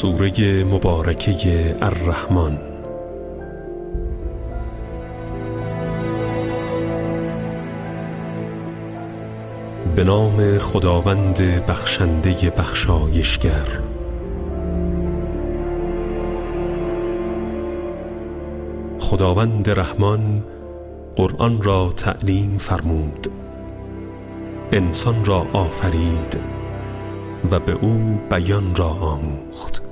سوره مبارکه الرحمن. به نام خداوند بخشنده بخشایشگر. خداوند رحمان قرآن را تعلیم فرمود. انسان را آفرید و به او بیان را آموخت.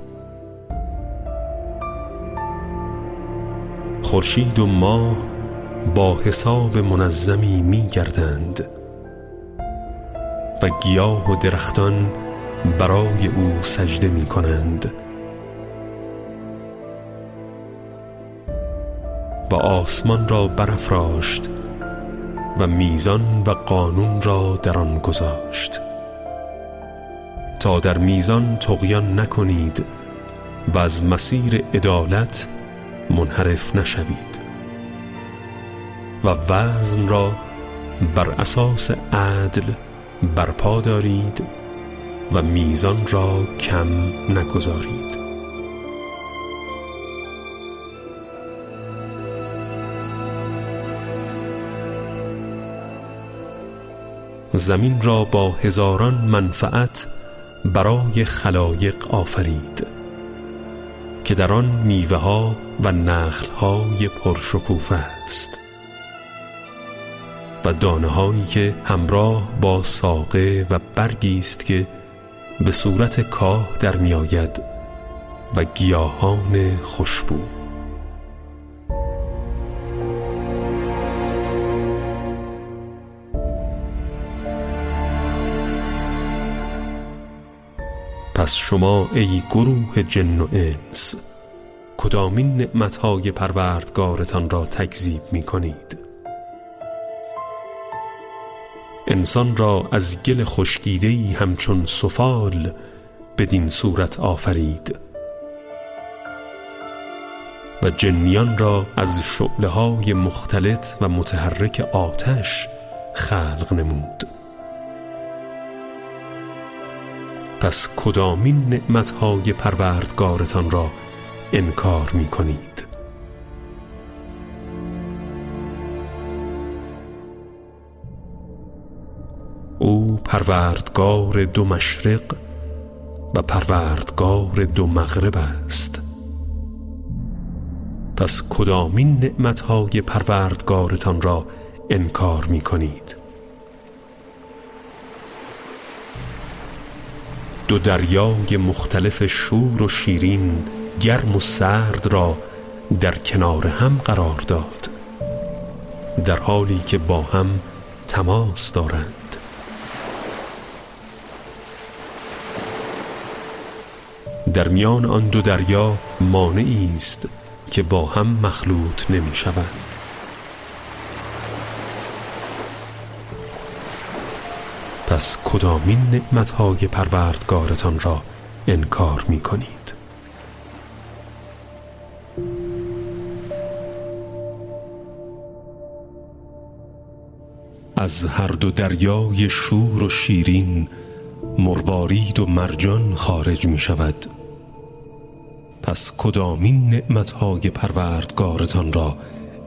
خورشید و ماه با حساب منظمی می گردند و گیاه و درختان برای او سجده می کنند. و آسمان را برافراشت و میزان و قانون را در آن گذاشت. تا در میزان تقیان نکنید و از مسیر عدالت منحرف نشوید و وزن را بر اساس عدل برپا دارید و میزان را کم نگذارید. زمین را با هزاران منفعت برای خلایق آفرید. که در آن میوه ها و نخل های پرشکوفه است و دانه هایی که همراه با ساقه و برگی است که به صورت کاه در میآید و گیاهان خوشبو. پس شما ای گروه جن و انس کدامین نعمتهای پروردگارتان را تکذیب می کنید انسان را از گل خشکیدهی همچون سفال بدین صورت آفرید. و جنیان را از شعله های مختلط و متحرک آتش خلق نمود. پس کدامین نعمتهای پروردگارتان را انکار می کنید او پروردگار دو مشرق و پروردگار دو مغرب است. پس کدامین نعمتهای پروردگارتان را انکار می کنید دو دریای مختلف شور و شیرین گرم و سرد را در کنار هم قرار داد در حالی که با هم تماس دارند. در میان آن دو دریا مانعی است که با هم مخلوط نمی شوند. پس کدامین نعمتهای پروردگارتان را انکار می کنید؟ از هر دو دریای شور و شیرین مروارید و مرجان خارج می شود پس کدامین نعمتهای پروردگارتان را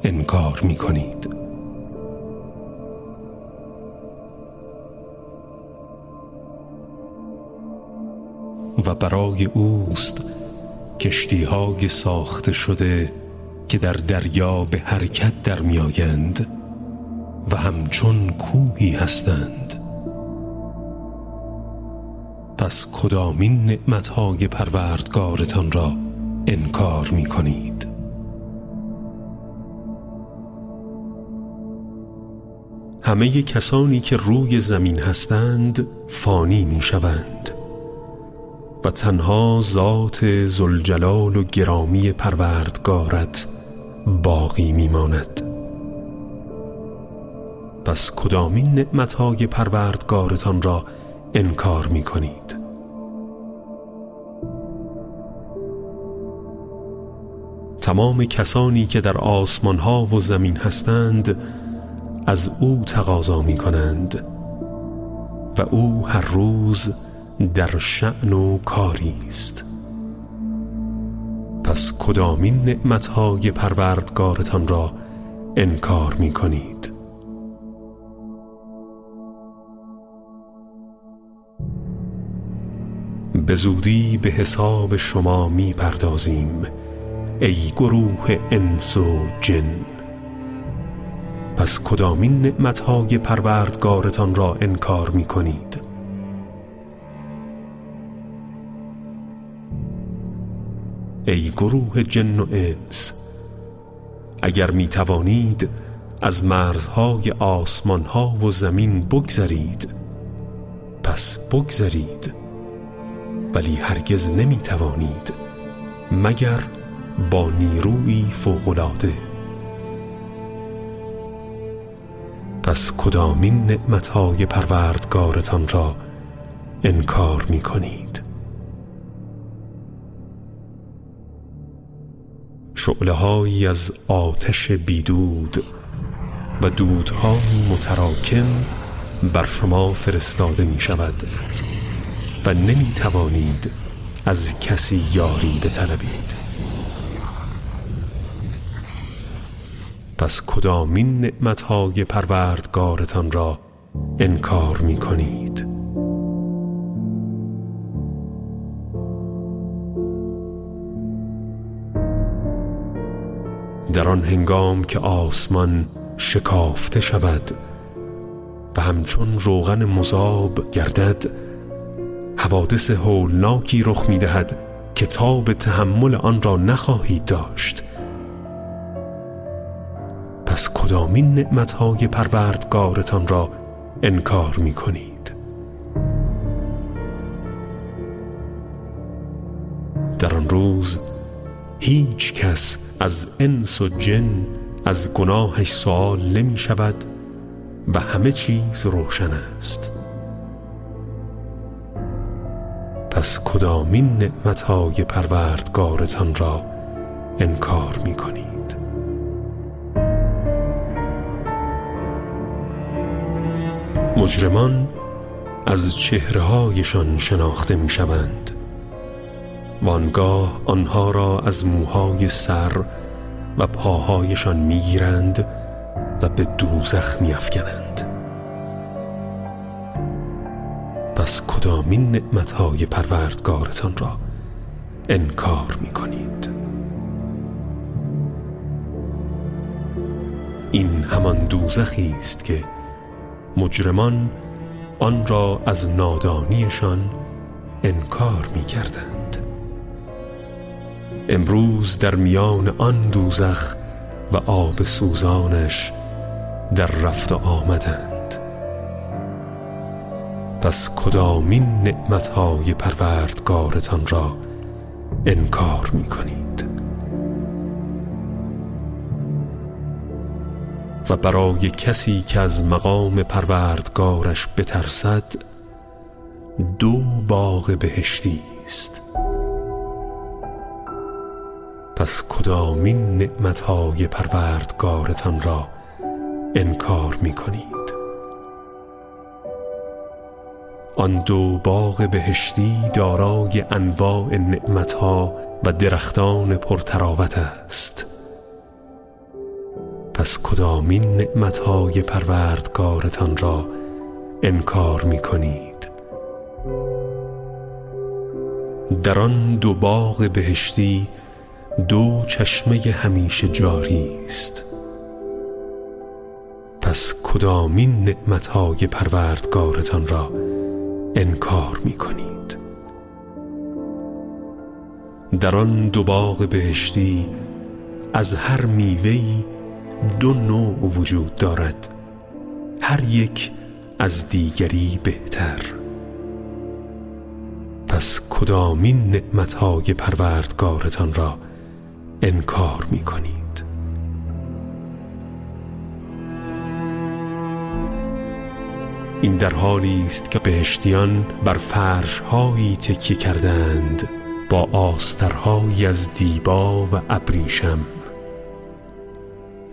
انکار می کنید و برای اوست کشتی های ساخته شده که در دریا به حرکت در میآیند. و همچون کوهی هستند. پس کدامین نعمتهای پروردگارتان را انکار می کنید همه کسانی که روی زمین هستند فانی می شوند و تنها ذات زلجلال و گرامی پروردگارت باقی میماند. پس کدامین نعمتهای پروردگارتان را انکار می کنید تمام کسانی که در آسمان ها و زمین هستند از او تقاضا می کنند و او هر روز در شعن و کاری است. پس کدامین نعمتهای پروردگارتان را انکار می کنید به زودی به حساب شما می پردازیم ای گروه انس و جن. پس کدامین نعمتهای پروردگارتان را انکار می کنید ای گروه جن و انس اگر می توانید از مرزهای آسمانها و زمین بگذرید پس بگذرید. ولی هرگز نمی توانید مگر با نیروی فوقلاده پس کدامین نعمتهای پروردگارتان را انکار می کنید شعله از آتش بیدود و دودهایی متراکم بر شما فرستاده می شود و نمی توانید از کسی یاری بطلبید. پس کدامین نعمتهای پروردگارتان را انکار می کنید در آن هنگام که آسمان شکافته شود و همچون روغن مذاب گردد حوادث هولناکی رخ می دهد که به تحمل آن را نخواهید داشت. پس کدامین نعمتهای پروردگارتان را انکار می کنید در آن روز هیچ کس از انس و جن از گناهش سوال نمی شود و همه چیز روشن است. پس کدامین نعمتهای پروردگارتان را انکار می کنید مجرمان از چهرههایشان شناخته می شوند وانگاه آنها را از موهای سر و پاهایشان می‌گیرند و به دوزخ میافکنند. پس کدامین نعمتهای پروردگارتان را انکار می کنید این همان دوزخی است که مجرمان آن را از نادانیشان انکار می کردند امروز در میان آن دوزخ و آب سوزانش در رفت آمدند. پس کدامین نعمتهای پروردگارتان را انکار می کنید و برای کسی که از مقام پروردگارش بترسد دو باغ بهشتی است. پس کدامین نعمتهای پروردگارتان را انکار می کنید آن دو باغ بهشتی دارای انواع نعمتها و درختان پرتراوت است. پس کدامین نعمتهای پروردگارتان را انکار می کنید در آن دو باغ بهشتی دو چشمه همیشه جاری است. پس کدامین نعمتهای پروردگارتان را انکار می کنید در آن دو باغ بهشتی از هر میوهی دو نوع وجود دارد. هر یک از دیگری بهتر. پس کدامین نعمتهای پروردگارتان را انکار می کنید این در حالی است که بهشتیان بر فرش هایی تکیه کردند با آسترهایی از دیبا و ابریشم.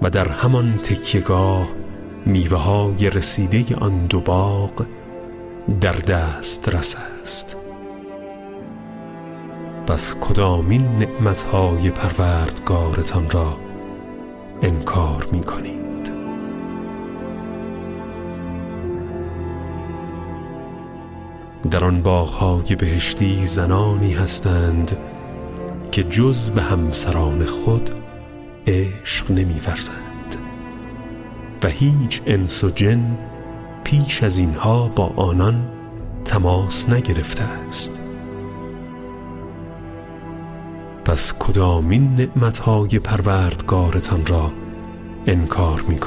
و در همان تکیهگاه میوه های رسیده آن دو باغ در دست رس است. بس کدامین نعمتهای پروردگارتان را انکار می کنید در آن باغهای بهشتی زنانی هستند که جز به همسران خود عشق نمی ورزند و هیچ انس و جن پیش از اینها با آنان تماس نگرفته است. پس کدامین نعمتهای پروردگارتان را انکار می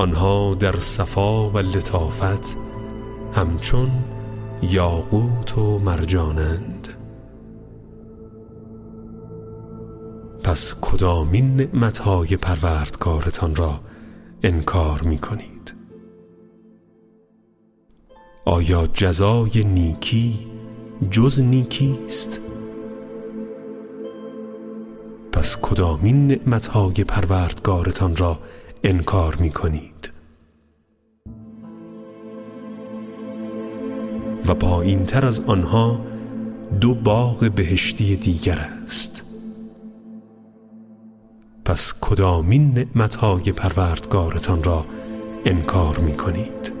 آنها در صفا و لطافت همچون یاقوت و مرجانند. پس کدامین نعمتهای پروردگارتان را انکار می کنید آیا جزای نیکی جز نیکی است؟ پس کدامین نعمتهای پروردگارتان را انکار می کنید و با این تر از آنها دو باغ بهشتی دیگر است. پس کدامین نعمتهای پروردگارتان را انکار می کنید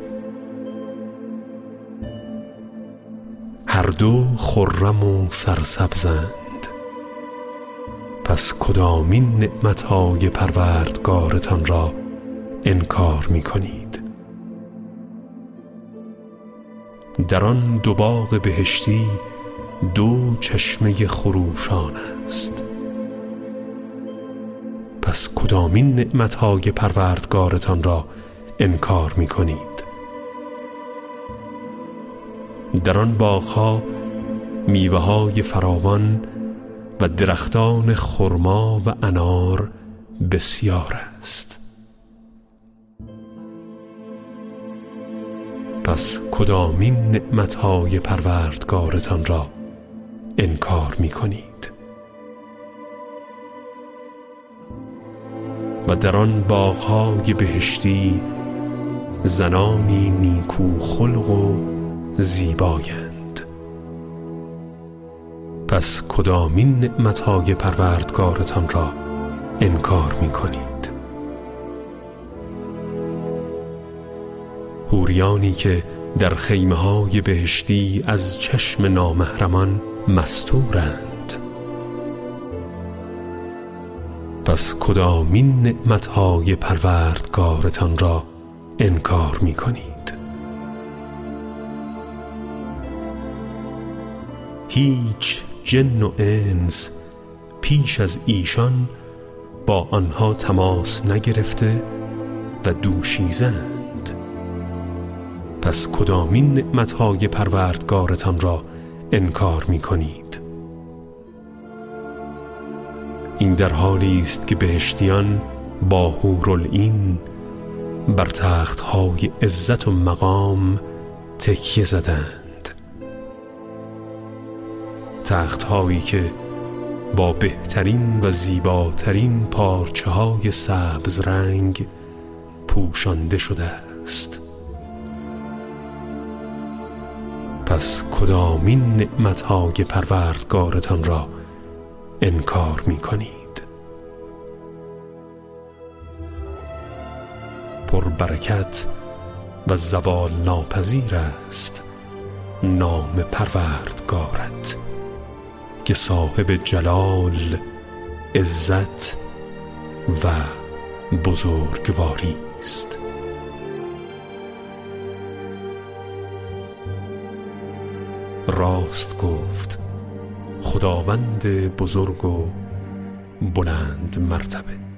هر دو خرم و سرسبزند. پس کدامین نعمتهای پروردگارتان را انکار می کنید در آن دو باغ بهشتی دو چشمه خروشان است. پس کدامین نعمتهای پروردگارتان را انکار می کنید در آن باغها میوه های فراوان و درختان خرما و انار بسیار است. پس کدامین نعمتهای پروردگارتان را انکار می کنید و در آن باغهای بهشتی زنانی نیکو خلق و زیبایند. پس کدامین نعمتهای پروردگارتان را انکار می کنید هوریانی که در خیمه های بهشتی از چشم نامهرمان مستورند. پس کدامین نعمتهای پروردگارتان را انکار می کنید هیچ جن و انس پیش از ایشان با آنها تماس نگرفته و دوشیزند. پس کدامین نعمتهای پروردگارتان را انکار می کنید این در حالی است که بهشتیان با هورالعین بر تختهای عزت و مقام تکیه زدند. تخت هایی که با بهترین و زیباترین پارچه های سبز رنگ پوشانده شده است. پس کدامین نعمتهای پروردگارتان را انکار می کنید برکت و زوال ناپذیر است نام پروردگارت که صاحب جلال عزت و بزرگواری است. راست گفت خداوند بزرگ و بلند مرتبه.